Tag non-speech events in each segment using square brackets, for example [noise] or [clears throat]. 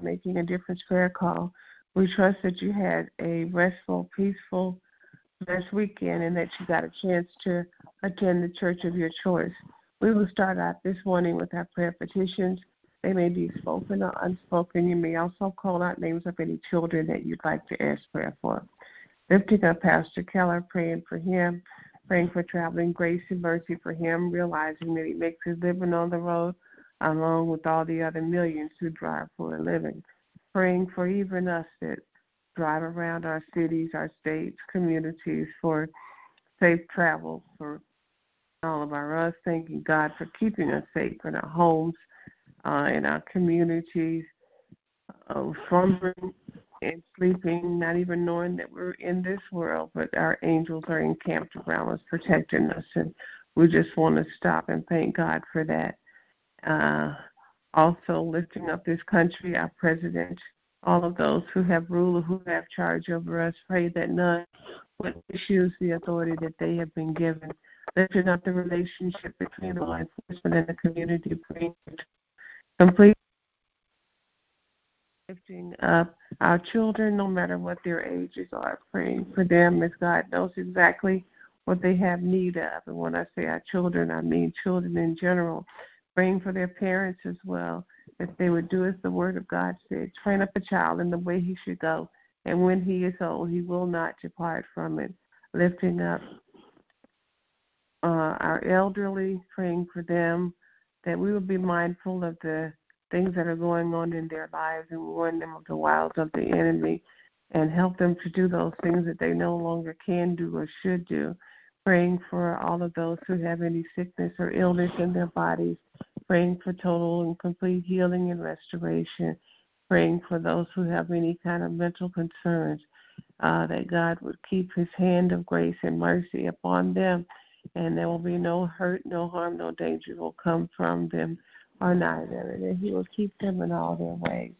Making a Difference prayer call. We trust that you had a restful, peaceful, blessed weekend and that you got a chance to attend the church of your choice. We will start out this morning with our prayer petitions. They may be spoken or unspoken. You may also call out names of any children that you'd like to ask prayer for. Lifting up Pastor Keller, praying for him, praying for traveling grace and mercy for him, realizing that he makes his living on the road along with all the other millions who drive for a living. Praying for even us that drive around our cities, our states, communities for safe travel for all of our us. Thanking God for keeping us safe in our homes, uh, in our communities, uh, slumbering and sleeping, not even knowing that we're in this world, but our angels are encamped around us, protecting us. And we just want to stop and thank God for that. Uh, also, lifting up this country, our president, all of those who have rule or who have charge over us, pray that none would misuse the authority that they have been given. Lifting up the relationship between the law enforcement and the community, praying complete lifting up our children, no matter what their ages are, praying for them as God knows exactly what they have need of. And when I say our children, I mean children in general, praying for their parents as well, that they would do as the Word of God said train up a child in the way he should go, and when he is old, he will not depart from it. Lifting up uh, our elderly, praying for them, that we will be mindful of the things that are going on in their lives and warn them of the wiles of the enemy and help them to do those things that they no longer can do or should do. Praying for all of those who have any sickness or illness in their bodies, praying for total and complete healing and restoration, praying for those who have any kind of mental concerns, uh, that God would keep his hand of grace and mercy upon them, and there will be no hurt, no harm, no danger will come from them or neither, and that he will keep them in all their ways,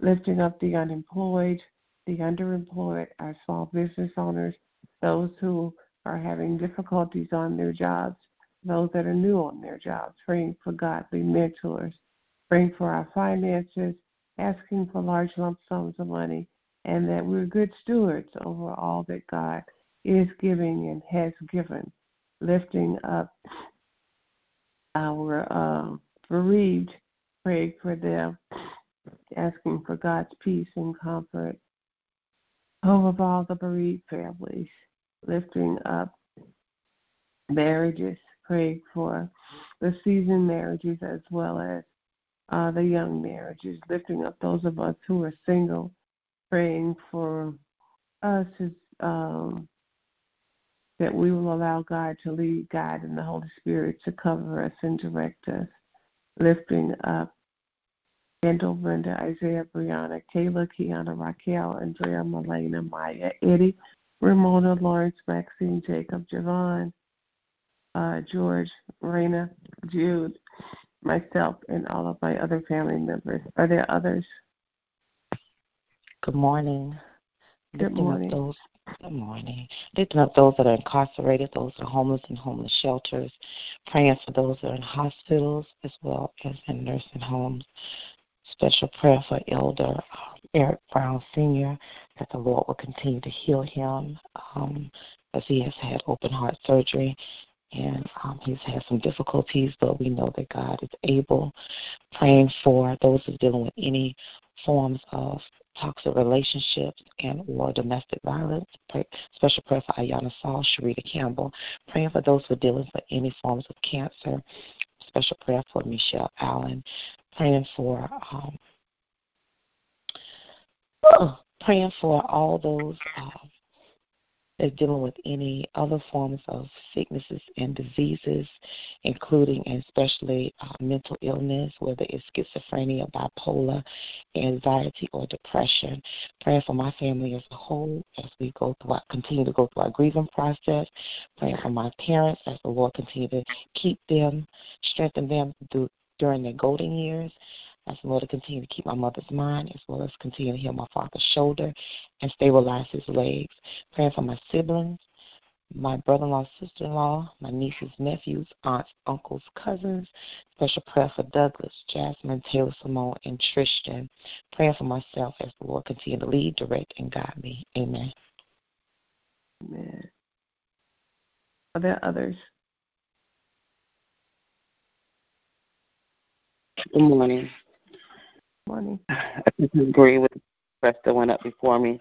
lifting up the unemployed, the underemployed, our small business owners, those who are having difficulties on their jobs, those that are new on their jobs, praying for godly mentors, praying for our finances, asking for large lump sums of money, and that we're good stewards over all that God is giving and has given, lifting up our uh, bereaved, praying for them, asking for God's peace and comfort. Over all the bereaved families, lifting up marriages, praying for. The seasoned marriages as well as uh, the young marriages, lifting up those of us who are single, praying for us as, um, that we will allow God to lead, God, and the Holy Spirit to cover us and direct us. Lifting up Kendall, Brenda, Isaiah, Brianna, Kayla, Kiana, Raquel, Andrea, Melena, Maya, Eddie, Ramona, Lawrence, Maxine, Jacob, Javon, uh, George, Raina, Jude, myself, and all of my other family members. Are there others? Good morning. Good morning. those Good morning. Lifting up those that are incarcerated, those that are homeless in homeless shelters, praying for those that are in hospitals as well as in nursing homes. Special prayer for Elder um, Eric Brown Sr., that the Lord will continue to heal him um, as he has had open heart surgery and um, he's had some difficulties, but we know that God is able. Praying for those who are dealing with any forms of toxic relationships and or domestic violence. Pray, special prayer for Ayana Saul, Sharita Campbell. Praying for those who are dealing with any forms of cancer. Special prayer for Michelle Allen. Praying for um, [clears throat] praying for all those uh, is dealing with any other forms of sicknesses and diseases, including and especially uh, mental illness, whether it's schizophrenia, bipolar, anxiety, or depression. Praying for my family as a whole as we go through our, continue to go through our grieving process. Praying for my parents as the Lord continue to keep them, strengthen them through, during their golden years. Ask the Lord to continue to keep my mother's mind as well as continue to heal my father's shoulder and stabilize his legs. Praying for my siblings, my brother in law, sister in law, my nieces, nephews, aunts, uncles, cousins. Special prayer for Douglas, Jasmine, Taylor Simone, and Tristan. Praying for myself as the Lord continue to lead, direct, and guide me. Amen. Amen. Are there others? Good morning. Morning. I agree with the rest that went up before me.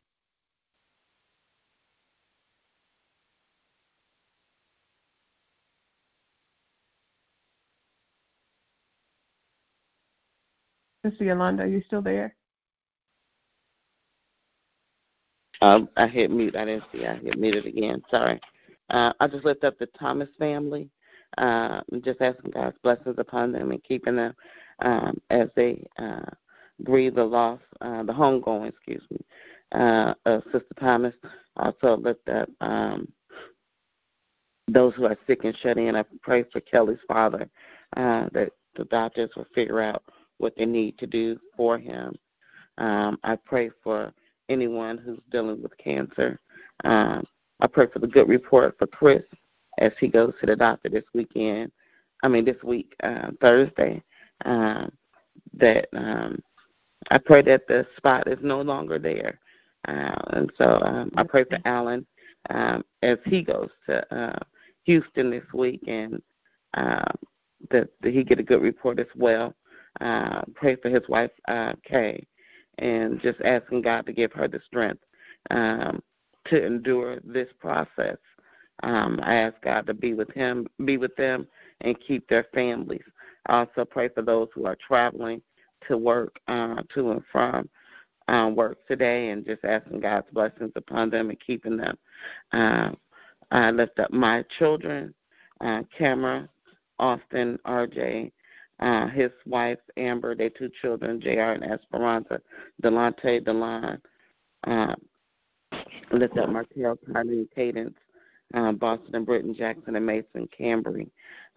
Sister Yolanda, are you still there? Um, I hit mute. I didn't see. I hit muted again. Sorry. Uh, I just lift up the Thomas family. Uh, just asking God's blessings upon them and keeping them um, as they uh, grieve the loss, uh, the homegoing, excuse me, uh, of Sister Thomas. Also lift up um, those who are sick and shut in. I pray for Kelly's father uh, that the doctors will figure out what they need to do for him. Um, I pray for anyone who's dealing with cancer. Um, I pray for the good report for Chris as he goes to the doctor this weekend. I mean, this week, uh, Thursday. Um, that um, I pray that the spot is no longer there. Uh, and so um, I pray for Alan um, as he goes to uh, Houston this week and uh, that, that he get a good report as well. Uh, pray for his wife, uh, Kay, and just asking God to give her the strength um, to endure this process. Um, I ask God to be with him, be with them, and keep their families. I also pray for those who are traveling to work, uh, to and from um, work today, and just asking God's blessings upon them and keeping them. Um, I lift up my children, uh, Camera, Austin, RJ, uh, his wife Amber, their two children, Jr. and Esperanza, Delante, Delon. Uh, lift up Markel, Kylie, Cadence, uh, Boston, and Britton, Jackson, and Mason, Cambry.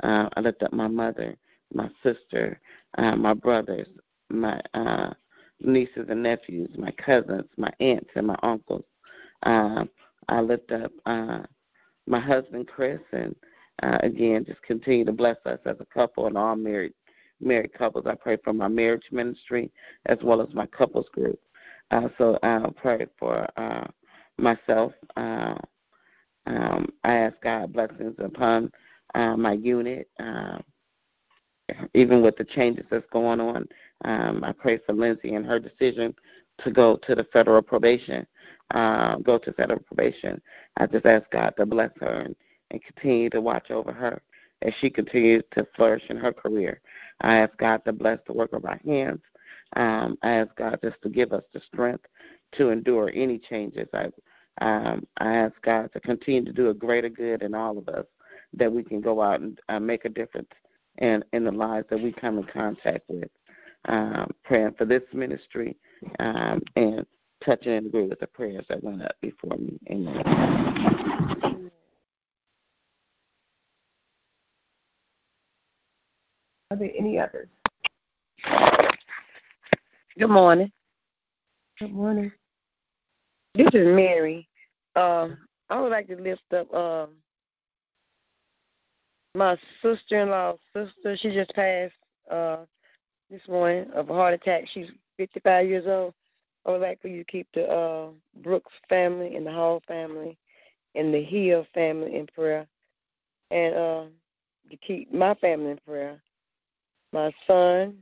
Uh, I lift up my mother, my sister, uh, my brothers, my uh, nieces and nephews, my cousins, my aunts, and my uncles. Uh, I lift up uh, my husband, Chris, and uh, again, just continue to bless us as a couple and all married married couples. I pray for my marriage ministry as well as my couples group. Uh, so I pray for uh, myself. Uh, um, I ask God blessings upon uh, my unit, uh, even with the changes that's going on. Um, I pray for Lindsay and her decision to go to the federal probation, uh, go to federal probation. I just ask God to bless her and, and continue to watch over her as she continues to flourish in her career. I ask God to bless the work of our hands. Um, I ask God just to give us the strength to endure any changes. I um, I ask God to continue to do a greater good in all of us, that we can go out and uh, make a difference in in the lives that we come in contact with. Um, praying for this ministry um, and touching and agree with the prayers that went up before me. Amen. Are there any others? Good morning. Good morning. This is Mary. Um, I would like to lift up um, my sister-in-law's sister. She just passed uh, this morning of a heart attack. She's 55 years old. I would like for you to keep the uh, Brooks family and the Hall family and the Hill family in prayer, and uh, to keep my family in prayer my son,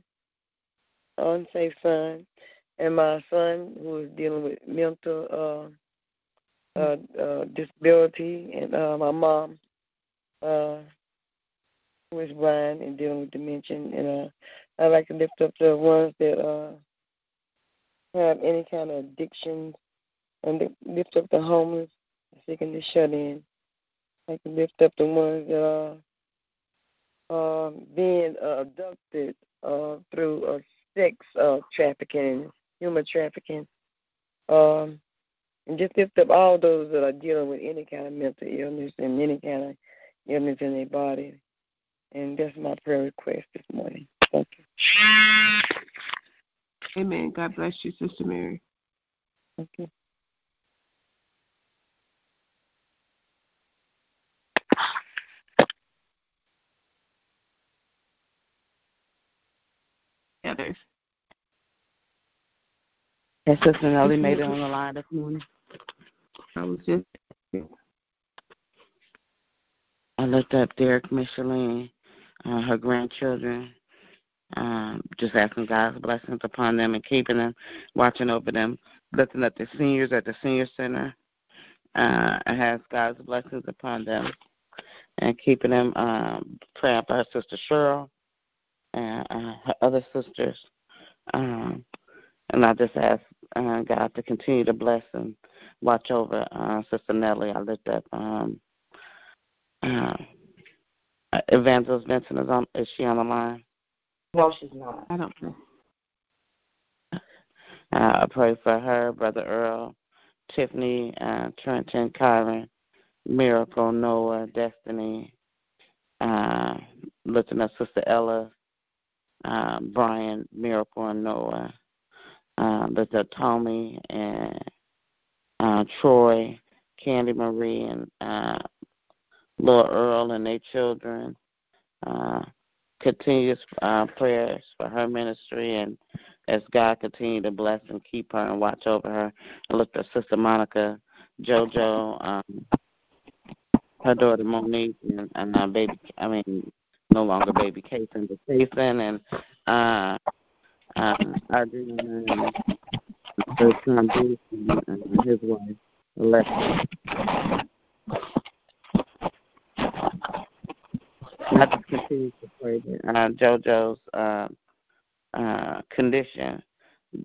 unsafe son, and my son who is dealing with mental uh, uh, uh, disability, and uh, my mom uh, who is blind and dealing with dementia. And uh, I like to lift up the ones that uh, have any kind of addictions and lift up the homeless, seeking to shut in. I can lift up the ones that are um, being uh, abducted uh, through uh, sex uh, trafficking, human trafficking, um, and just lift up all those that are dealing with any kind of mental illness and any kind of illness in their body. And that's my prayer request this morning. Thank you. Amen. God bless you, Sister Mary. Thank you. Others. Yes, Sister Nellie made it on the line this morning. I was just. I looked up Derek Michelin, uh, her grandchildren, um, just asking God's blessings upon them and keeping them, watching over them, lifting up the seniors at the senior center. Uh, I ask God's blessings upon them and keeping them, um, praying for her sister Cheryl and uh, her other sisters. Um, and I just ask uh, God to continue to bless and watch over uh, Sister Nellie. I lift up um, uh, Evangelist Vincent is on. Is she on the line? No, she's not. I don't know. I pray for her, Brother Earl, Tiffany, uh, Trenton, Kyron, Miracle, Noah, Destiny, uh, lifting up Sister Ella, uh, Brian, Miracle, and Noah. Uh, lift up Tommy and uh, Troy, Candy Marie, and uh, Lord Earl and their children. Uh, continuous uh, prayers for her ministry and as God continue to bless and keep her and watch over her. I looked at Sister Monica, JoJo, um, her daughter Monique, and, and uh, baby, I mean, no longer baby Kason, but Kason, and uh, um, Adrian and her son and his wife, Alexa. I just continue to pray that uh, JoJo's uh, uh, condition,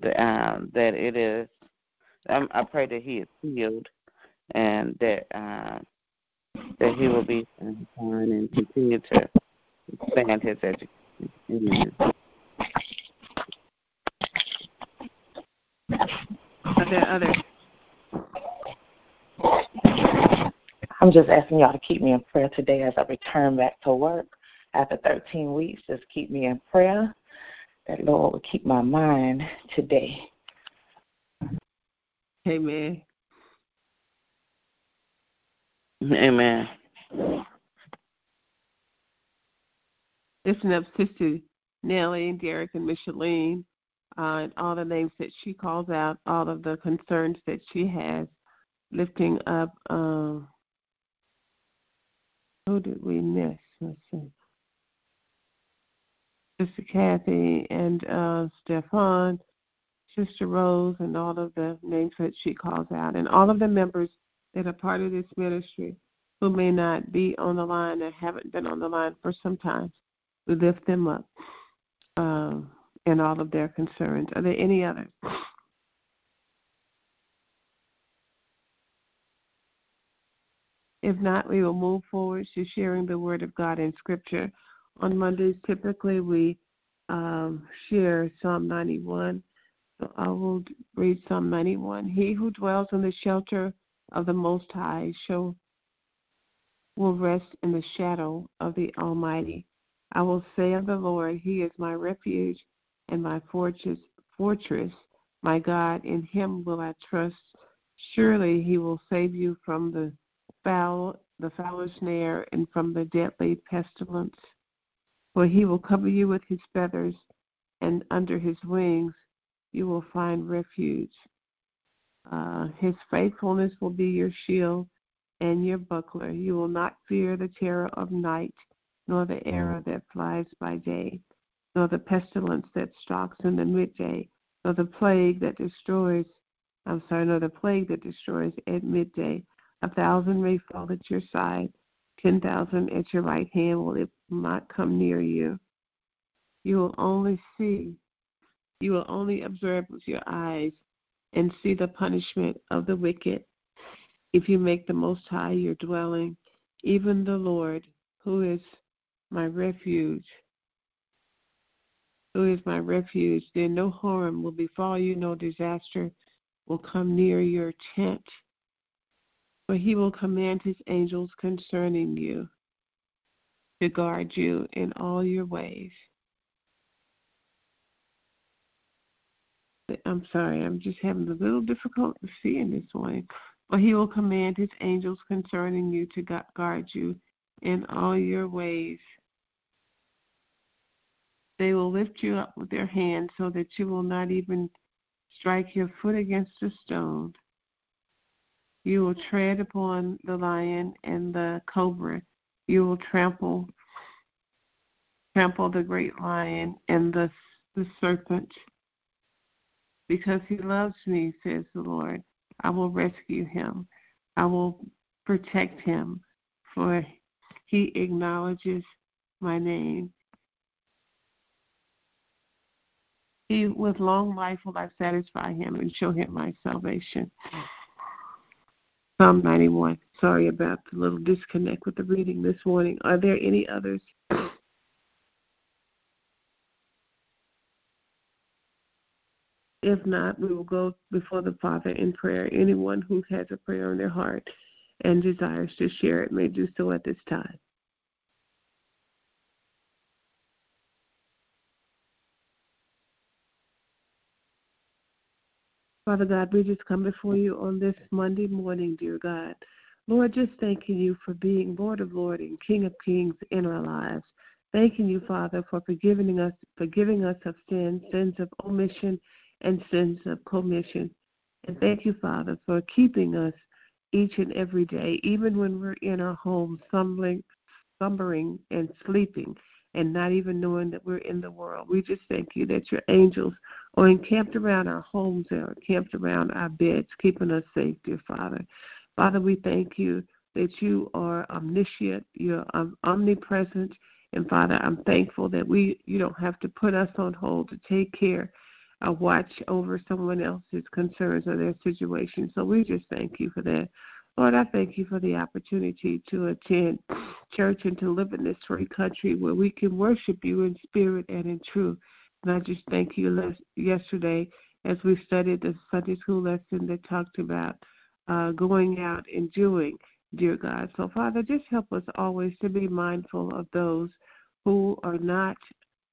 the, uh, that it is. Um, I pray that he is healed, and that uh, that he will be fine and continue to expand his education. Amen. Are there others? I'm just asking y'all to keep me in prayer today as I return back to work after 13 weeks. Just keep me in prayer that Lord will keep my mind today. Amen. Amen. Listen up, Sister Nellie and Derek and Micheline, uh, and all the names that she calls out, all of the concerns that she has, lifting up. Uh, who did we miss? Let's see. Sister Kathy and uh, Stefan, Sister Rose, and all of the names that she calls out, and all of the members that are part of this ministry who may not be on the line or haven't been on the line for some time. We lift them up um, and all of their concerns. Are there any others? If not, we will move forward to sharing the Word of God in Scripture. On Mondays, typically we um, share Psalm 91. So I will read Psalm 91. He who dwells in the shelter of the Most High shall will rest in the shadow of the Almighty. I will say of the Lord, He is my refuge and my fortress, fortress. My God, in Him will I trust. Surely He will save you from the foul, the foul snare, and from the deadly pestilence. For He will cover you with His feathers, and under His wings you will find refuge. Uh, his faithfulness will be your shield and your buckler. You will not fear the terror of night, nor the arrow that flies by day, nor the pestilence that stalks in the midday, nor the plague that destroys. I'm sorry, nor the plague that destroys at midday. A thousand may fall at your side, ten thousand at your right hand will it not come near you. You will only see, you will only observe with your eyes and see the punishment of the wicked. If you make the Most High your dwelling, even the Lord, who is my refuge, who is my refuge, then no harm will befall you, no disaster will come near your tent. For he will command his angels concerning you to guard you in all your ways. I'm sorry, I'm just having a little difficulty seeing this one. For he will command his angels concerning you to guard you in all your ways. They will lift you up with their hands so that you will not even strike your foot against a stone. You will tread upon the lion and the cobra. You will trample trample the great lion and the the serpent. Because he loves me, says the Lord, I will rescue him. I will protect him, for he acknowledges my name. He, with long life will I satisfy him and show him my salvation. Psalm 91. Sorry about the little disconnect with the reading this morning. Are there any others? If not, we will go before the Father in prayer. Anyone who has a prayer in their heart and desires to share it may do so at this time. Father God, we just come before you on this Monday morning, dear God. Lord, just thanking you for being Lord of Lords and King of Kings in our lives. Thanking you, Father, for forgiving us, forgiving us of sins, sins of omission and sins of commission. And thank you, Father, for keeping us each and every day, even when we're in our homes, slumbering, slumbering and sleeping and not even knowing that we're in the world. We just thank you that your angels Oh, are encamped around our homes are encamped around our beds, keeping us safe, dear Father. Father, we thank you that you are omniscient, you're omnipresent, and Father, I'm thankful that we you don't have to put us on hold to take care or watch over someone else's concerns or their situation. So we just thank you for that. Lord, I thank you for the opportunity to attend church and to live in this free country where we can worship you in spirit and in truth. And I just thank you yesterday as we studied the Sunday school lesson that talked about uh, going out and doing, dear God. So, Father, just help us always to be mindful of those who are not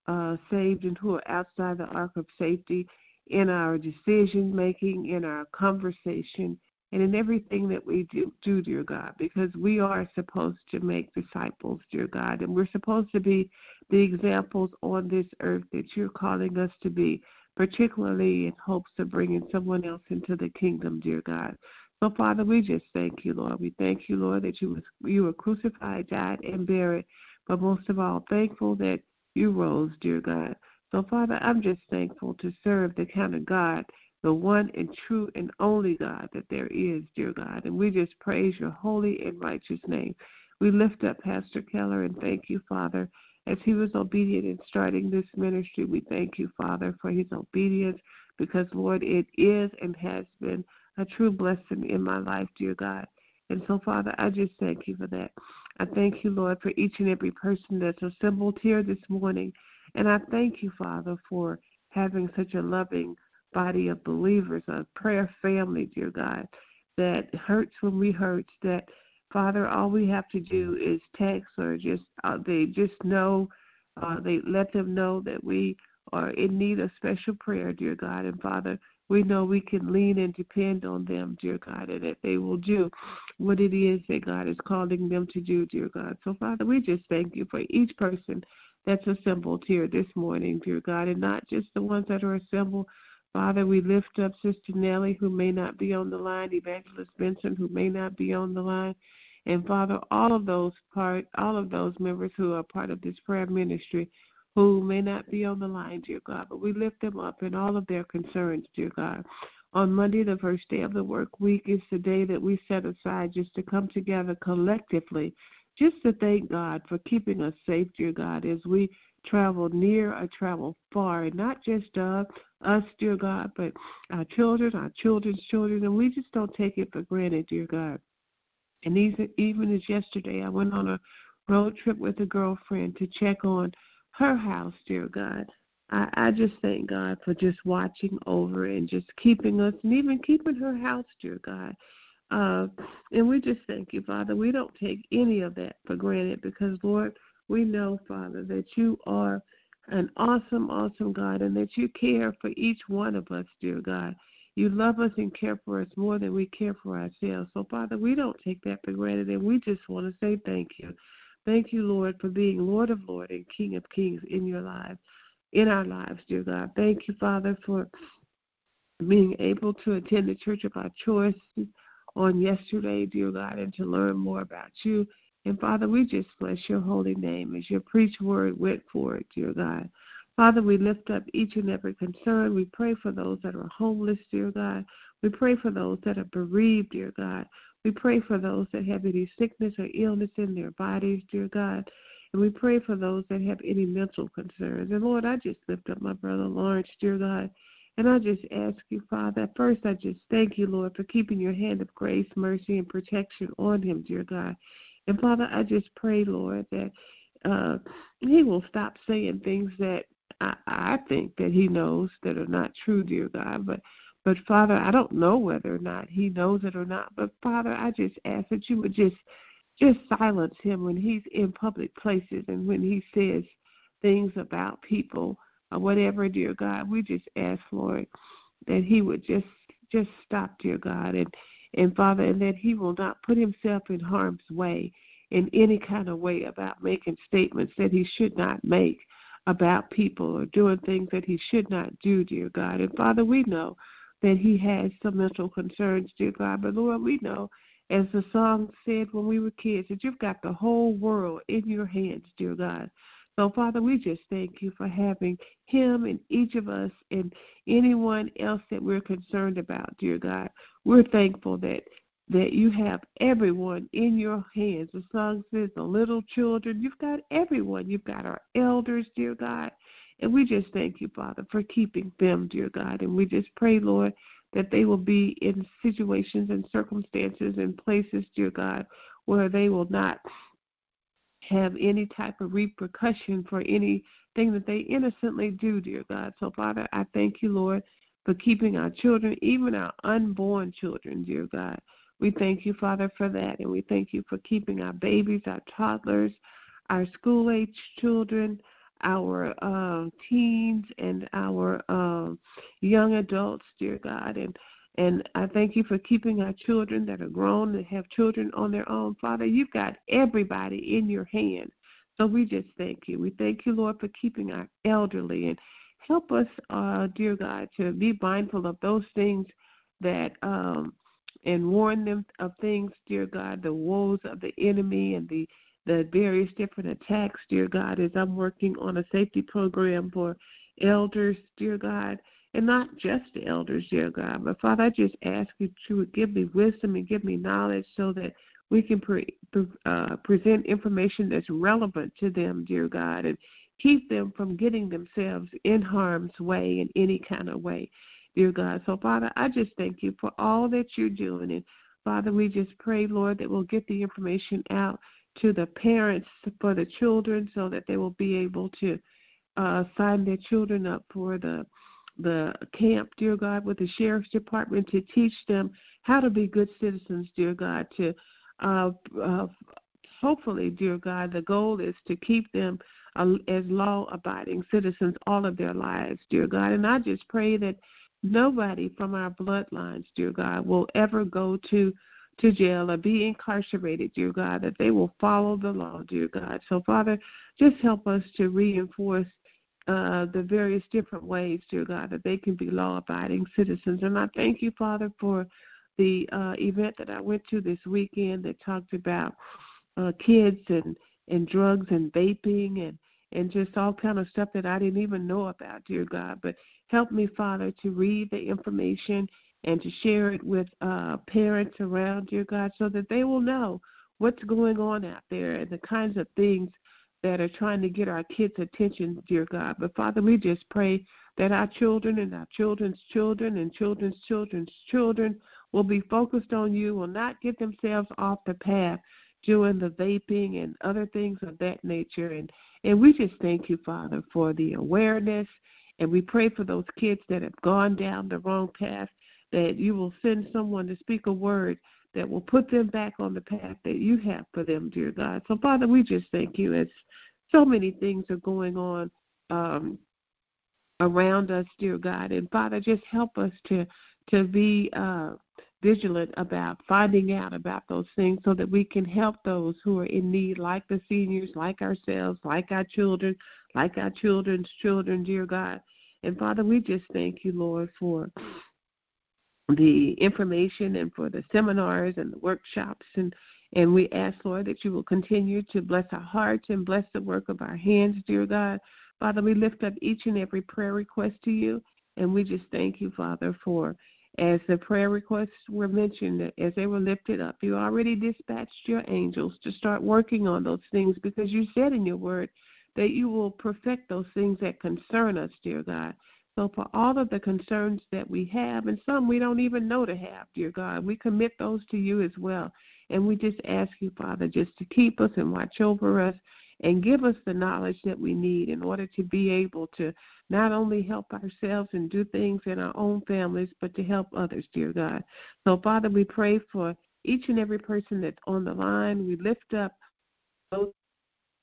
uh, saved and who are outside the ark of safety in our decision making, in our conversation, and in everything that we do, do, dear God, because we are supposed to make disciples, dear God, and we're supposed to be the examples on this earth that you're calling us to be, particularly in hopes of bringing someone else into the kingdom, dear God. So, Father, we just thank you, Lord. We thank you, Lord, that you was you were crucified, died, and buried, but most of all, thankful that you rose, dear God. So, Father, I'm just thankful to serve the kind of God the one and true and only God that there is, dear God. And we just praise your holy and righteous name. We lift up Pastor Keller and thank you, Father, as he was obedient in starting this ministry. We thank you, Father, for his obedience because, Lord, it is and has been a true blessing in my life, dear God. And so, Father, I just thank you for that. I thank you, Lord, for each and every person that's assembled here this morning. And I thank you, Father, for having such a loving, body of believers, a prayer family, dear God, that hurts when we hurt, that Father, all we have to do is text or just uh, they just know, uh, they let them know that we are in need of special prayer, dear God. And Father, we know we can lean and depend on them, dear God, and that they will do what it is that God is calling them to do, dear God. So, Father, we just thank you for each person that's assembled here this morning, dear God, and not just the ones that are assembled Father, we lift up Sister Nellie, who may not be on the line, Evangelist Benson, who may not be on the line, and Father, all of those part, all of those members who are part of this prayer ministry, who may not be on the line, dear God, but we lift them up in all of their concerns, dear God. On Monday, the first day of the work week, is the day that we set aside just to come together collectively, just to thank God for keeping us safe, dear God, as we travel near or travel far, and not just uh, us, dear God, but our children, our children's children, and we just don't take it for granted, dear God. And even, even as yesterday, I went on a road trip with a girlfriend to check on her house, dear God. I, I just thank God for just watching over and just keeping us and even keeping her house, dear God. Uh, and we just thank you, Father. We don't take any of that for granted because, Lord, we know, Father, that you are an awesome, awesome God and that you care for each one of us, dear God. You love us and care for us more than we care for ourselves. So, Father, we don't take that for granted, and we just want to say thank you. Thank you, Lord, for being Lord of Lords and King of Kings in your lives, in our lives, dear God. Thank you, Father, for being able to attend the church of our choice on yesterday, dear God, and to learn more about you. And Father, we just bless your holy name as your preach word went forward, dear God. Father, we lift up each and every concern. We pray for those that are homeless, dear God. We pray for those that are bereaved, dear God. We pray for those that have any sickness or illness in their bodies, dear God. And we pray for those that have any mental concerns. And Lord, I just lift up my brother Lawrence, dear God. And I just ask you, Father, first I just thank you, Lord, for keeping your hand of grace, mercy, and protection on him, dear God. And Father, I just pray, Lord, that uh, he will stop saying things that I, I think that he knows that are not true, dear God. But but Father, I don't know whether or not he knows it or not. But Father, I just ask that you would just just silence him when he's in public places and when he says things about people or whatever, dear God. We just ask, Lord, that he would just just stop, dear God, and and Father, and that he will not put himself in harm's way in any kind of way about making statements that he should not make about people or doing things that he should not do, dear God. And Father, we know that he has some mental concerns, dear God. But Lord, we know, as the song said when we were kids, that you've got the whole world in your hands, dear God. So, Father, we just thank you for having him and each of us and anyone else that we're concerned about, dear God. We're thankful that that you have everyone in your hands. The song says the little children. You've got everyone. You've got our elders, dear God. And we just thank you, Father, for keeping them, dear God. And we just pray, Lord, that they will be in situations and circumstances and places, dear God, where they will not have any type of repercussion for anything that they innocently do, dear God. So, Father, I thank you, Lord, for keeping our children, even our unborn children, dear God. We thank you, Father, for that. And we thank you for keeping our babies, our toddlers, our school age children, our uh, teens, and our uh, young adults, dear God. And and I thank you for keeping our children that are grown and have children on their own. Father, you've got everybody in your hand. So we just thank you. We thank you, Lord, for keeping our elderly and help us, uh, dear God, to be mindful of those things that um, and warn them of things, dear God, the woes of the enemy and the the various different attacks, dear God, as I'm working on a safety program for elders, dear God, and not just the elders, dear God. But Father, I just ask you to give me wisdom and give me knowledge so that we can pre, uh, present information that's relevant to them, dear God, and keep them from getting themselves in harm's way in any kind of way dear God. So, Father, I just thank you for all that you're doing. And, Father, we just pray, Lord, that we'll get the information out to the parents for the children so that they will be able to uh, sign their children up for the the camp, dear God, with the sheriff's department to teach them how to be good citizens, dear God, to uh, uh, hopefully, dear God, the goal is to keep them as law abiding citizens all of their lives, dear God. And I just pray that Nobody from our bloodlines, dear God, will ever go to to jail or be incarcerated, dear God, that they will follow the law, dear God. So, Father, just help us to reinforce uh, the various different ways, dear God, that they can be law abiding citizens. And I thank you, Father, for the uh, event that I went to this weekend that talked about uh, kids and, and drugs and vaping and and just all kind of stuff that I didn't even know about, dear God. But help me, Father, to read the information and to share it with uh, parents around, dear God, so that they will know what's going on out there and the kinds of things that are trying to get our kids' attention, dear God. But Father, we just pray that our children and our children's children and children's children's children will be focused on you, will not get themselves off the path doing the vaping and other things of that nature. And and we just thank you, Father, for the awareness. And we pray for those kids that have gone down the wrong path, that you will send someone to speak a word that will put them back on the path that you have for them, dear God. So, Father, we just thank you as so many things are going on um, around us, dear God. And Father, just help us to to be uh, vigilant about finding out about those things so that we can help those who are in need, like the seniors, like ourselves, like our children, like our children's children, dear God. And Father, we just thank you, Lord, for the information and for the seminars and the workshops and and we ask, Lord, that you will continue to bless our hearts and bless the work of our hands, dear God. Father, we lift up each and every prayer request to you, and we just thank you, Father, for as the prayer requests were mentioned, as they were lifted up, you already dispatched your angels to start working on those things because you said in your word that you will perfect those things that concern us, dear God. So, for all of the concerns that we have, and some we don't even know to have, dear God, we commit those to you as well. And we just ask you, Father, just to keep us and watch over us and give us the knowledge that we need in order to be able to not only help ourselves and do things in our own families, but to help others, dear God. So, Father, we pray for each and every person that's on the line. We lift up those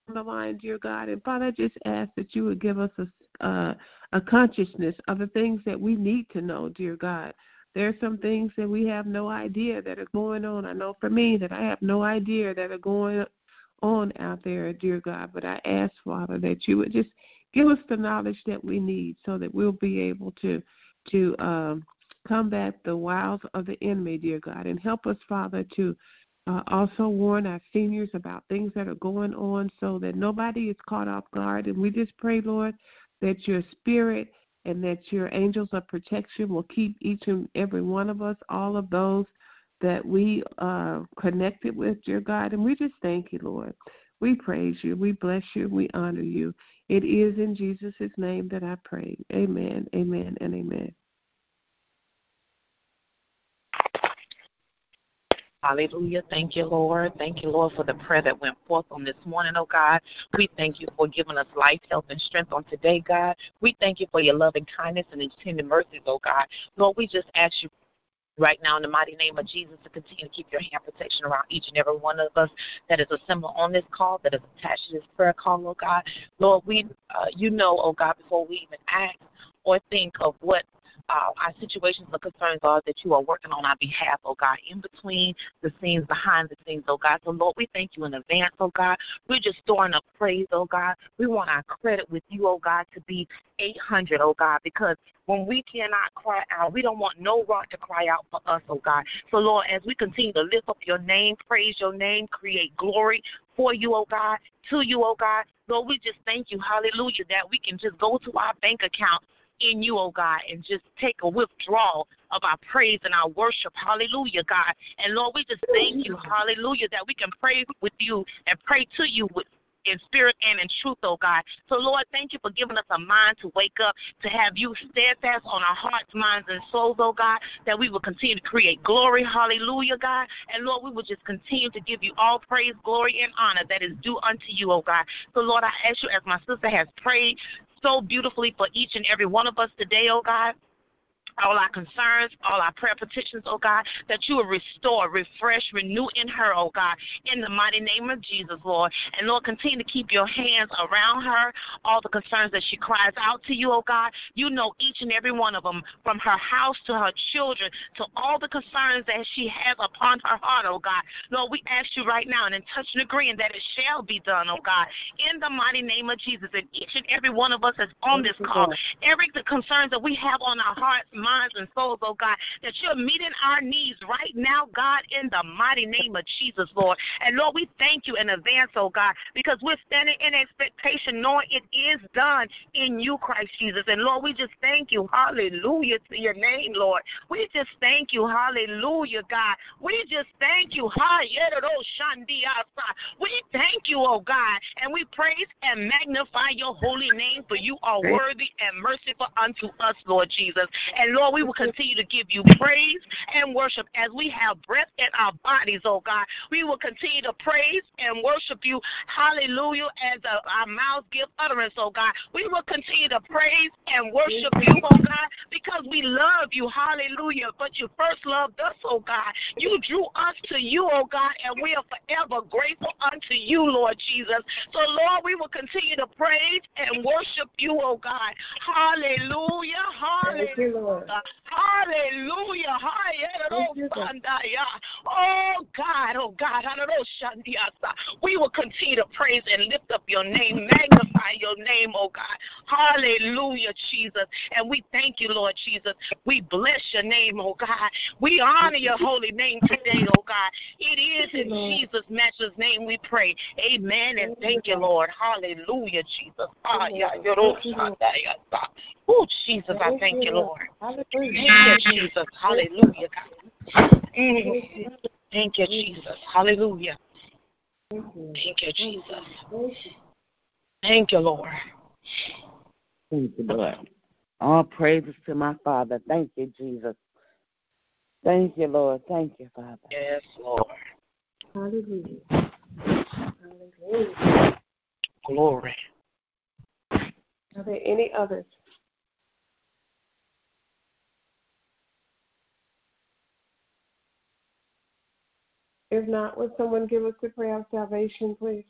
on the line, dear God. And Father, I just ask that you would give us a, uh, a consciousness of the things that we need to know, dear God. There are some things that we have no idea that are going on. I know for me that I have no idea that are going on out there, dear God. But I ask, Father, that you would just give us the knowledge that we need so that we'll be able to to um, combat the wiles of the enemy, dear God, and help us, Father, to uh, also warn our seniors about things that are going on so that nobody is caught off guard. And we just pray, Lord, that your spirit and that your angels of protection will keep each and every one of us, all of those that we are uh, connected with, dear God. And we just thank you, Lord. We praise you. We bless you. We honor you. It is in Jesus' name that I pray. Amen, amen, and amen. Hallelujah. Thank you, Lord. Thank you, Lord, for the prayer that went forth on this morning, oh God. We thank you for giving us life, health, and strength on today, God. We thank you for your loving kindness and extended mercies, oh God. Lord, we just ask you right now in the mighty name of Jesus to continue to keep your hand protection around each and every one of us that is assembled on this call, that is attached to this prayer call, oh God. Lord, we, uh, you know, oh God, before we even ask or think of what uh, our situations or concerns are that you are working on our behalf, oh God, in between the scenes, behind the scenes, oh God. So, Lord, we thank you in advance, oh God. We're just storing up praise, oh God. We want our credit with you, oh God, to be 800, oh God, because when we cannot cry out, we don't want no rock to cry out for us, oh God. So, Lord, as we continue to lift up your name, praise your name, create glory for you, oh God, to you, oh God, Lord, we just thank you, hallelujah, that we can just go to our bank account in you, oh God, and just take a withdrawal of our praise and our worship. Hallelujah, God. And Lord, we just thank you, hallelujah, that we can pray with you and pray to you with in spirit and in truth, oh God. So, Lord, thank you for giving us a mind to wake up, to have you steadfast on our hearts, minds, and souls, oh God, that we will continue to create glory. Hallelujah, God. And, Lord, we will just continue to give you all praise, glory, and honor that is due unto you, oh God. So, Lord, I ask you, as my sister has prayed so beautifully for each and every one of us today, oh God all our concerns, all our prayer petitions, oh God, that you will restore, refresh, renew in her, oh God, in the mighty name of Jesus, Lord. And Lord, continue to keep your hands around her, all the concerns that she cries out to you, oh God. You know each and every one of them, from her house to her children, to all the concerns that she has upon her heart, oh God. Lord, we ask you right now and in touch and agreeing that it shall be done, oh God, in the mighty name of Jesus. And each and every one of us that's on this call, every the concerns that we have on our hearts, minds, and souls, oh God, that you're meeting our needs right now, God, in the mighty name of Jesus, Lord. And Lord, we thank you in advance, oh God, because we're standing in expectation, knowing it is done in you, Christ Jesus. And Lord, we just thank you, hallelujah, to your name, Lord. We just thank you, hallelujah, God. We just thank you, ah, we thank you, oh God, and we praise and magnify your holy name, for you are worthy and merciful unto us, Lord Jesus. And Lord, we will continue to give you praise and worship as we have breath in our bodies, oh God. We will continue to praise and worship you, hallelujah, as our mouths give utterance, oh God. We will continue to praise and worship you, oh God, because we love you, hallelujah. But you first loved us, oh God. You drew us to you, oh God, and we are forever grateful unto you, Lord Jesus. So, Lord, we will continue to praise and worship you, oh God. Hallelujah, hallelujah. Father. Hallelujah. Oh God, oh God, we will continue to praise and lift up your name, [laughs] magnify your name, oh God. Hallelujah, Jesus. And we thank you, Lord Jesus. We bless your name, oh God. We honor your holy name today, oh God. It is in Jesus' matchless name we pray. Amen. And thank you, Lord. Hallelujah, Jesus. Oh, Jesus, I thank you, Lord. Thank you, Jesus. Hallelujah, God. Thank you, Jesus. Hallelujah. Thank you, Jesus. Thank you, Lord. Thank you, Lord. All praises to my Father. Thank you, Jesus. Thank you, Lord. Thank you, Father. Yes, Lord. Hallelujah. Hallelujah. Glory. Are there any others? If not, would someone give us the prayer of salvation, please?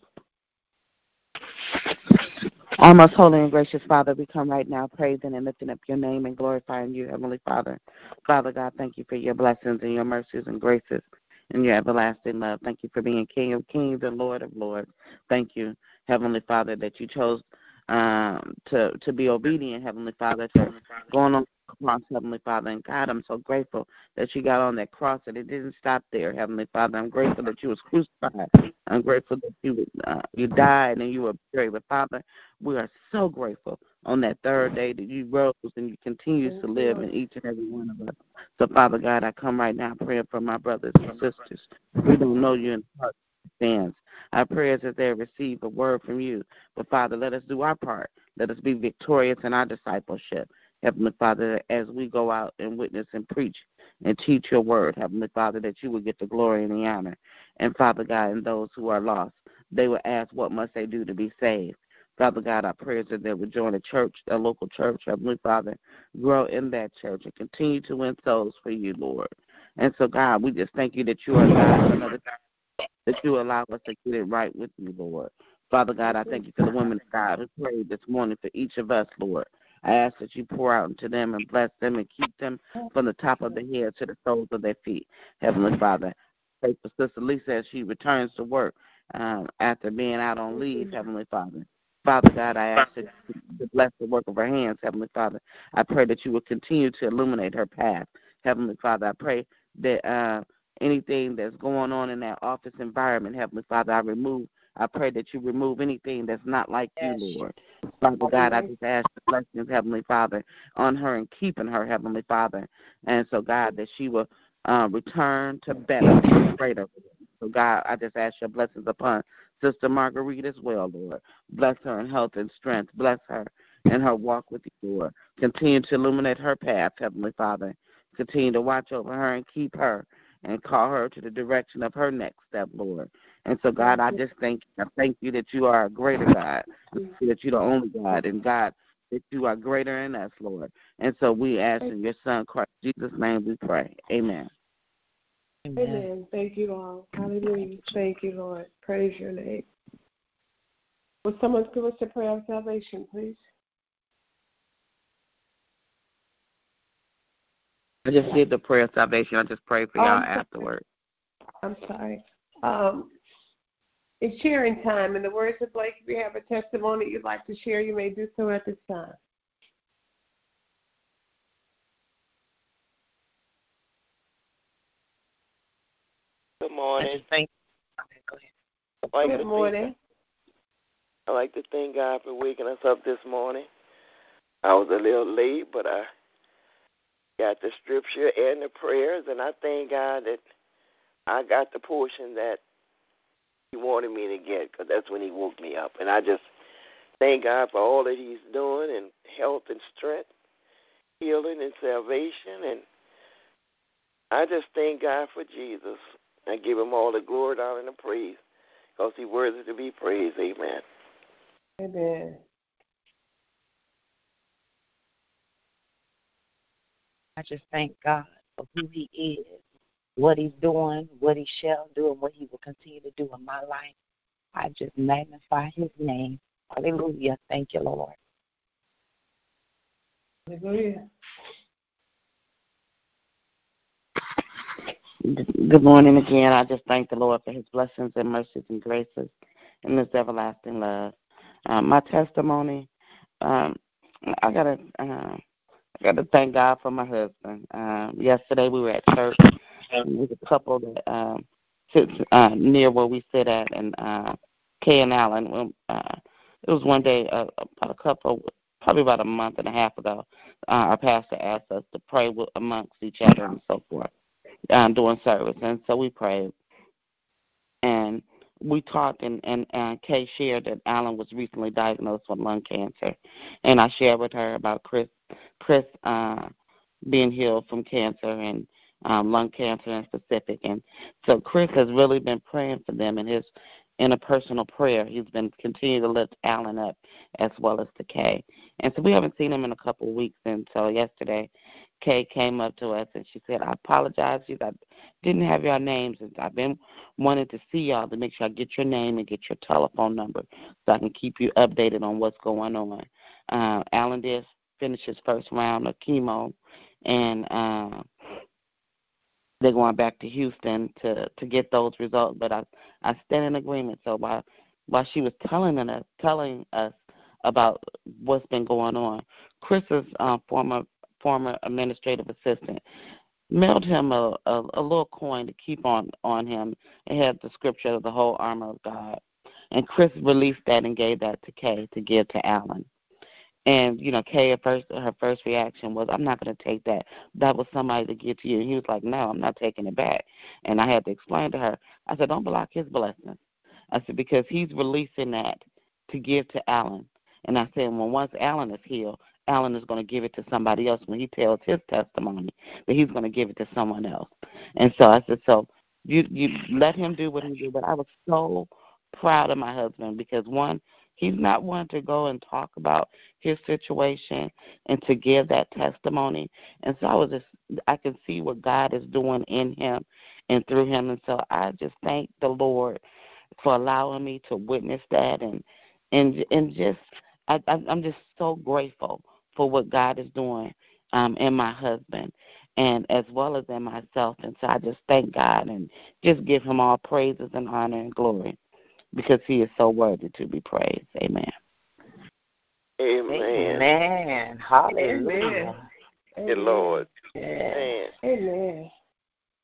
Our most holy and gracious Father, we come right now praising and lifting up your name and glorifying you, Heavenly Father. Father God, thank you for your blessings and your mercies and graces and your everlasting love. Thank you for being King of kings and Lord of lords. Thank you, Heavenly Father, that you chose um, to to be obedient, Heavenly Father, to going on cross, Heavenly Father. And God, I'm so grateful that you got on that cross and it didn't stop there, Heavenly Father. I'm grateful that you was crucified. I'm grateful that you uh, you died and you were buried. But Father, we are so grateful on that third day that you rose and you continue to live in each and every one of us. So Father God, I come right now praying for my brothers and sisters. We don't know you in heart stands. Our prayers that they receive a word from you. But Father, let us do our part. Let us be victorious in our discipleship. Heavenly Father, as we go out and witness and preach and teach your word, Heavenly Father, that you will get the glory and the honor. And Father God, and those who are lost, they will ask, what must they do to be saved? Father God, our prayers that they would join a church, a local church, Heavenly Father, grow in that church and continue to win souls for you, Lord. And so, God, we just thank you that you are God, another God, that you allow us to get it right with you, Lord. Father God, I thank you for the women of God who prayed this morning for each of us, Lord. I ask that you pour out into them and bless them and keep them from the top of their head to the soles of their feet. Heavenly Father, pray for Sister Lisa as she returns to work um, after being out on leave, Heavenly Father. Father God, I ask that you bless the work of her hands, Heavenly Father. I pray that you will continue to illuminate her path, Heavenly Father. I pray that uh, anything that's going on in that office environment, Heavenly Father, I remove I pray that you remove anything that's not like yes. you, Lord. Father God, I just ask the blessings, Heavenly Father, on her and keeping her, Heavenly Father. And so, God, that she will uh, return to better, greater. So, God, I just ask your blessings upon Sister Marguerite as well, Lord. Bless her in health and strength. Bless her in her walk with you, Lord. Continue to illuminate her path, Heavenly Father. Continue to watch over her and keep her and call her to the direction of her next step, Lord. And so, God, I just thank I thank you that you are a greater God, that you're the only God, and God, that you are greater in us, Lord. And so we ask in your Son, Christ Jesus' name, we pray. Amen. Amen. Amen. Thank you all. Hallelujah. Thank you, Lord. Praise your name. Will someone give us a prayer of salvation, please? I just did the prayer of salvation. I just pray for y'all oh, afterward. I'm sorry. Um, it's sharing time. In the words of Blake, if you have a testimony you'd like to share, you may do so at this time. Good morning. Thank you. Like Good morning. I'd like to thank God for waking us up this morning. I was a little late, but I got the scripture and the prayers, and I thank God that I got the portion that he wanted me to get because that's when he woke me up. And I just thank God for all that he's doing and health and strength, healing and salvation. And I just thank God for Jesus. I give him all the glory, honor, and the praise because he's worthy to be praised. Amen. Amen. I just thank God for who He is, what He's doing, what He shall do, and what He will continue to do in my life. I just magnify His name. Hallelujah. Thank you, Lord. Hallelujah. Good morning again. I just thank the Lord for his blessings and mercies and graces and his everlasting love. Uh, my testimony, um, I got a. Uh, I gotta thank God for my husband. Um, yesterday we were at church. And there's a couple that um, sits uh, near where we sit at, and uh, Kay and Alan. Uh, it was one day, uh, about a couple, probably about a month and a half ago. Uh, our pastor asked us to pray with, amongst each other and so forth um, during service, and so we prayed. And we talked, and, and, and Kay shared that Alan was recently diagnosed with lung cancer, and I shared with her about Chris, Chris uh, being healed from cancer and um, lung cancer in specific. And so Chris has really been praying for them in his in a personal prayer. He's been continuing to lift Alan up as well as the Kay. And so we haven't seen him in a couple of weeks until yesterday. Kay came up to us and she said, I apologize. She I didn't have your names. And I've been wanting to see y'all to make sure I get your name and get your telephone number so I can keep you updated on what's going on. Uh, Alan did finish his first round of chemo, and uh, they're going back to Houston to to get those results. But I I stand in agreement. So while while she was telling us telling us about what's been going on, Chris's uh, former former administrative assistant mailed him a, a a little coin to keep on on him. It had the scripture of the whole armor of God. And Chris released that and gave that to Kay to give to Alan. And you know, Kay at first her first reaction was, "I'm not going to take that. That was somebody to give to you." And he was like, "No, I'm not taking it back." And I had to explain to her. I said, "Don't block his blessings." I said because he's releasing that to give to Alan. And I said, well, once Alan is healed, Alan is going to give it to somebody else when he tells his testimony that he's going to give it to someone else. And so I said, so you you let him do what he did. But I was so proud of my husband because one, He's not one to go and talk about his situation and to give that testimony. And so I was just I can see what God is doing in him and through him. And so I just thank the Lord for allowing me to witness that and and and just I, I'm just so grateful for what God is doing um, in my husband and as well as in myself. And so I just thank God and just give him all praises and honor and glory because he is so worthy to be praised. Amen. Amen. Amen. Hallelujah. Amen. Lord. Yes. Amen.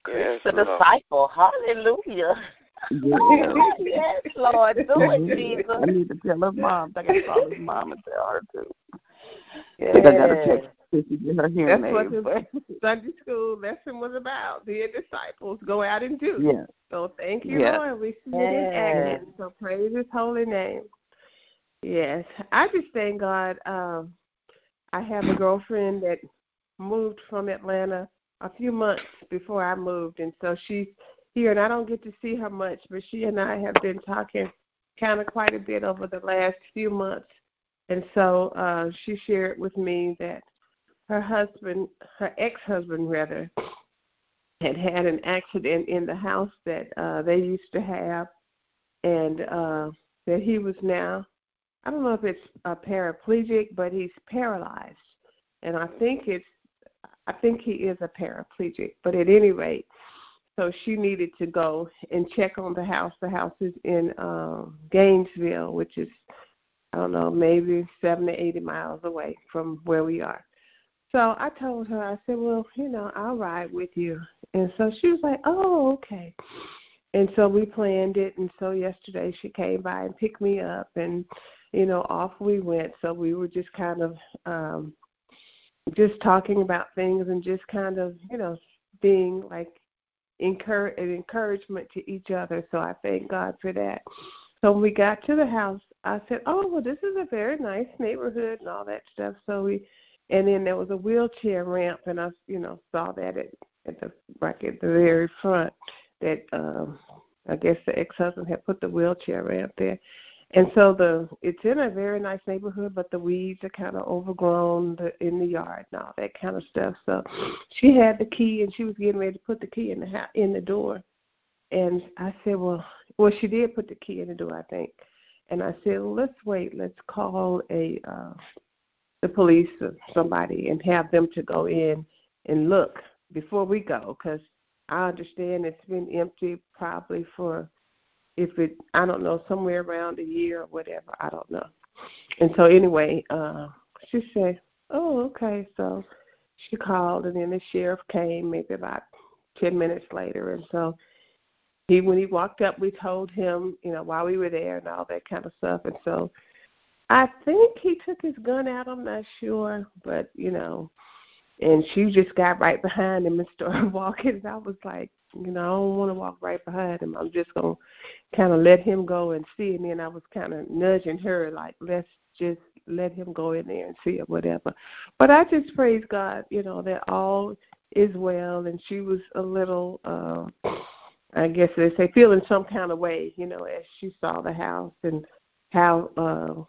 Yes, the Lord. disciple. Hallelujah. yes, [laughs] Lord. Do it, mm-hmm. Jesus. I need to tell his mom. I got to call his mom and tell her too. Yes. I got to text her to get her hearing That's what aids. the Sunday school lesson was about. Dear disciples, go out and do. Yeah. So thank you, Yeah. Lord. We see it in action. So praise His holy name. Yes, I just thank God. Um, I have a girlfriend that moved from Atlanta a few months before I moved, and so she's here, and I don't get to see her much, but she and I have been talking kind of quite a bit over the last few months. And so uh, she shared with me that her husband, her ex-husband rather, had had an accident in the house that uh, they used to have, and uh, that he was now, I don't know if it's a paraplegic, but he's paralyzed, and I think it's, I think he is a paraplegic. But at any rate, so she needed to go and check on the house. The house is in um, Gainesville, which is I don't know, maybe seven to eighty miles away from where we are. So I told her, I said, Well, you know, I'll ride with you. And so she was like, Oh, okay. And so we planned it and so yesterday she came by and picked me up and, you know, off we went. So we were just kind of um just talking about things and just kind of, you know, being like encourage an encouragement to each other. So I thank God for that. So when we got to the house, I said, "Oh, well, this is a very nice neighborhood and all that stuff." So we, and then there was a wheelchair ramp, and I, you know, saw that at at the right at the very front. That um, I guess the ex-husband had put the wheelchair ramp there, and so the it's in a very nice neighborhood, but the weeds are kind of overgrown the, in the yard and all that kind of stuff. So she had the key, and she was getting ready to put the key in the house, in the door. And I said, well, well, she did put the key in the door, I think. And I said, well, let's wait. Let's call a uh, the police or somebody and have them to go in and look before we go, because I understand it's been empty probably for if it I don't know somewhere around a year or whatever I don't know. And so anyway, uh, she said, "Oh, okay." So she called, and then the sheriff came maybe about ten minutes later, and so he when he walked up, we told him, you know, while we were there and all that kind of stuff, and so I think he took his gun out. I'm not sure, but you know, and she just got right behind him and started [laughs] walking. And I was like, you know, I don't want to walk right behind him. I'm just gonna kind of let him go and see. And then I was kind of nudging her, like, let's just let him go in there and see or whatever. But I just praise God, you know, that all is well. And she was a little, uh, I guess they say, feeling some kind of way, you know, as she saw the house and how uh,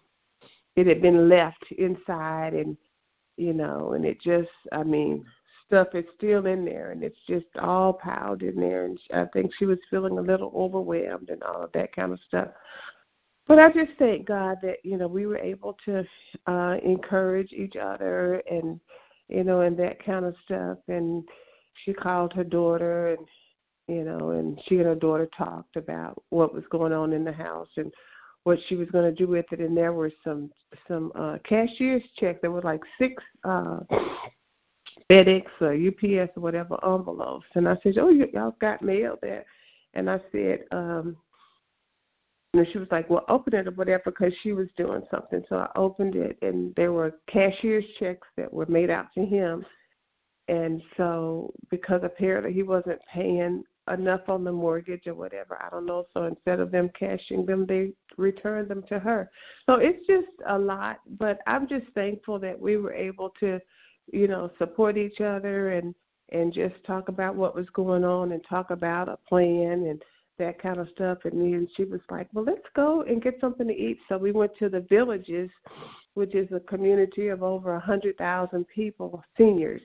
it had been left inside and you know, and it just, I mean, stuff is still in there and it's just all piled in there. And I think she was feeling a little overwhelmed and all of that kind of stuff. But I just thank God that, you know, we were able to uh, encourage each other and, you know, and that kind of stuff. And she called her daughter and, you know, and she and her daughter talked about what was going on in the house and what she was going to do with it, and there were some some uh, cashier's checks. There were like six uh, FedEx or UPS or whatever envelopes, and I said, "Oh, y'all got mail there," and I said, um, and she was like, "Well, open it or whatever," because she was doing something. So I opened it, and there were cashier's checks that were made out to him. And so, because apparently he wasn't paying enough on the mortgage or whatever. I don't know. So instead of them cashing them, they returned them to her. So it's just a lot. But I'm just thankful that we were able to, you know, support each other and and just talk about what was going on and talk about a plan and that kind of stuff. And then she was like, "Well, let's go and get something to eat." So we went to the Villages, which is a community of over a hundred thousand people, seniors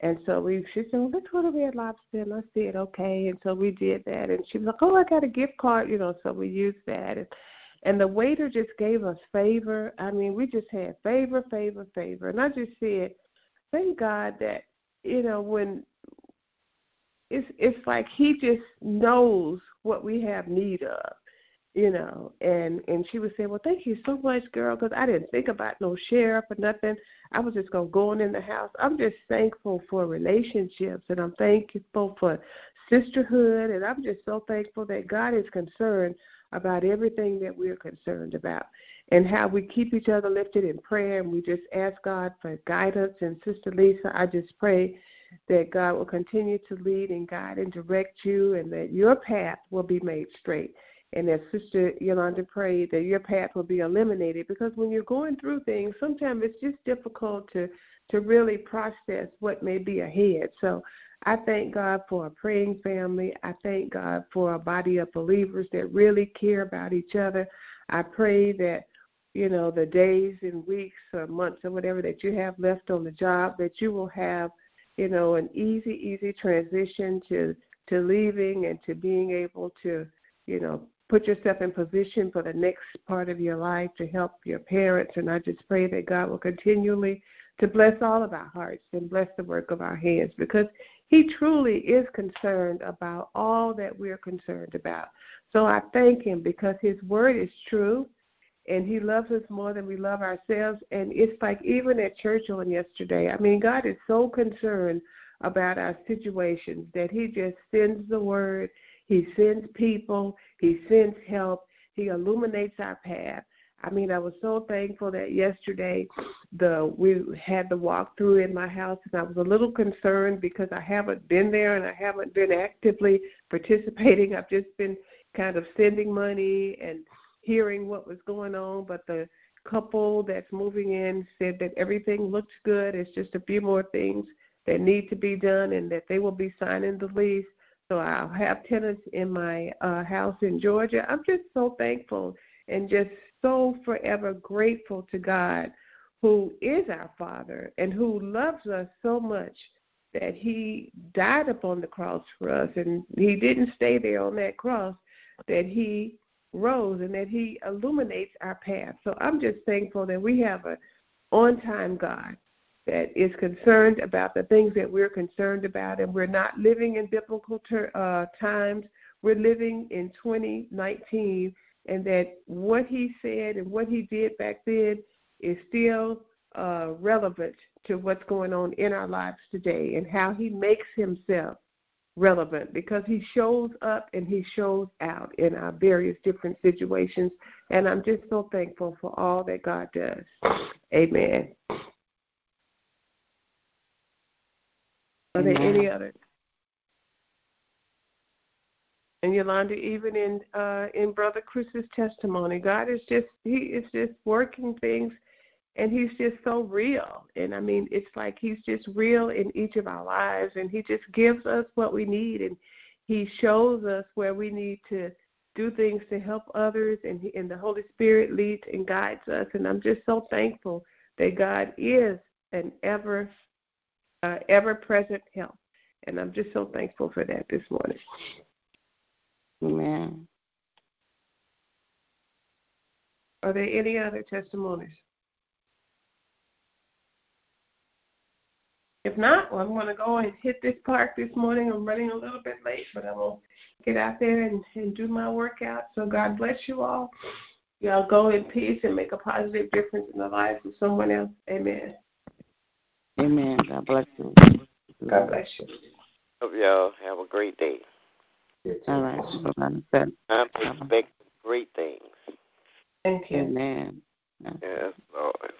and so we, she said, well, let's go to Red Lobster. And I said, okay. And so we did that. And she was like, oh, I got a gift card, you know. So we used that. And, and the waiter just gave us favor. I mean, we just had favor, favor, favor. And I just said, thank God that, you know, when it's it's like he just knows what we have need of you know and and she would say well thank you so much girl because i didn't think about no sheriff or nothing. I was just going to go on in the house i'm just thankful for relationships and i'm thankful for sisterhood and i'm just so thankful that god is concerned about everything that we're concerned about and how we keep each other lifted in prayer and we just ask god for guidance. And sister lisa i just pray that God will continue to lead and guide and direct you and that your path will be made straight and as Sister Yolanda prayed, that your path will be eliminated because when you're going through things, sometimes it's just difficult to to really process what may be ahead. So I thank God for a praying family. I thank God for a body of believers that really care about each other. I pray that you know the days and weeks or months or whatever that you have left on the job that you will have you know an easy easy transition to to leaving and to being able to you know put yourself in position for the next part of your life to help your parents. And I just pray that God will continually to bless all of our hearts and bless the work of our hands because He truly is concerned about all that we're concerned about. So I thank Him because His word is true and He loves us more than we love ourselves. And it's like even at church on yesterday, I mean, God is so concerned about our situations that He just sends the word he sends people, He sends help, He illuminates our path. I mean, I was so thankful that yesterday the we had the walkthrough in my house, and I was a little concerned because I haven't been there and I haven't been actively [laughs] participating. I've just been kind of sending money and hearing what was going on, but the couple that's moving in said that everything looks good. It's just a few more things that need to be done, and that they will be signing the lease so I'll have tenants in my uh, house in Georgia. I'm just so thankful and just so forever grateful to God, who is our Father and who loves us so much that He died upon the cross for us, and He didn't stay there on that cross, that He rose and that He illuminates our path. So I'm just thankful that we have a on time God that is concerned about the things that we're concerned about, and we're not living in biblical ter- uh, times. We're living in 2019, and that what he said and what he did back then is still uh, relevant to what's going on in our lives today and how he makes himself relevant because he shows up and he shows out in our various different situations. And I'm just so thankful for all that God does. Amen. Are there any other? And Yolanda, even in uh, in Brother Chris's testimony, God is just He is just working things, and He's just so real. And I mean, it's like He's just real in each of our lives, and He just gives us what we need, and He shows us where we need to do things to help others, and he, and the Holy Spirit leads and guides us. And I'm just so thankful that God is an ever uh, ever present help. And I'm just so thankful for that this morning. Amen. Are there any other testimonies? If not, well, I'm going to go and hit this park this morning. I'm running a little bit late, but I will get out there and, and do my workout. So God bless you all. Y'all go in peace and make a positive difference in the lives of someone else. Amen. Amen. God bless you. God bless you. Hope y'all. Have a great day. All right. Bye-bye. I'm expecting great things. Thank you. Amen. Yes, Lord.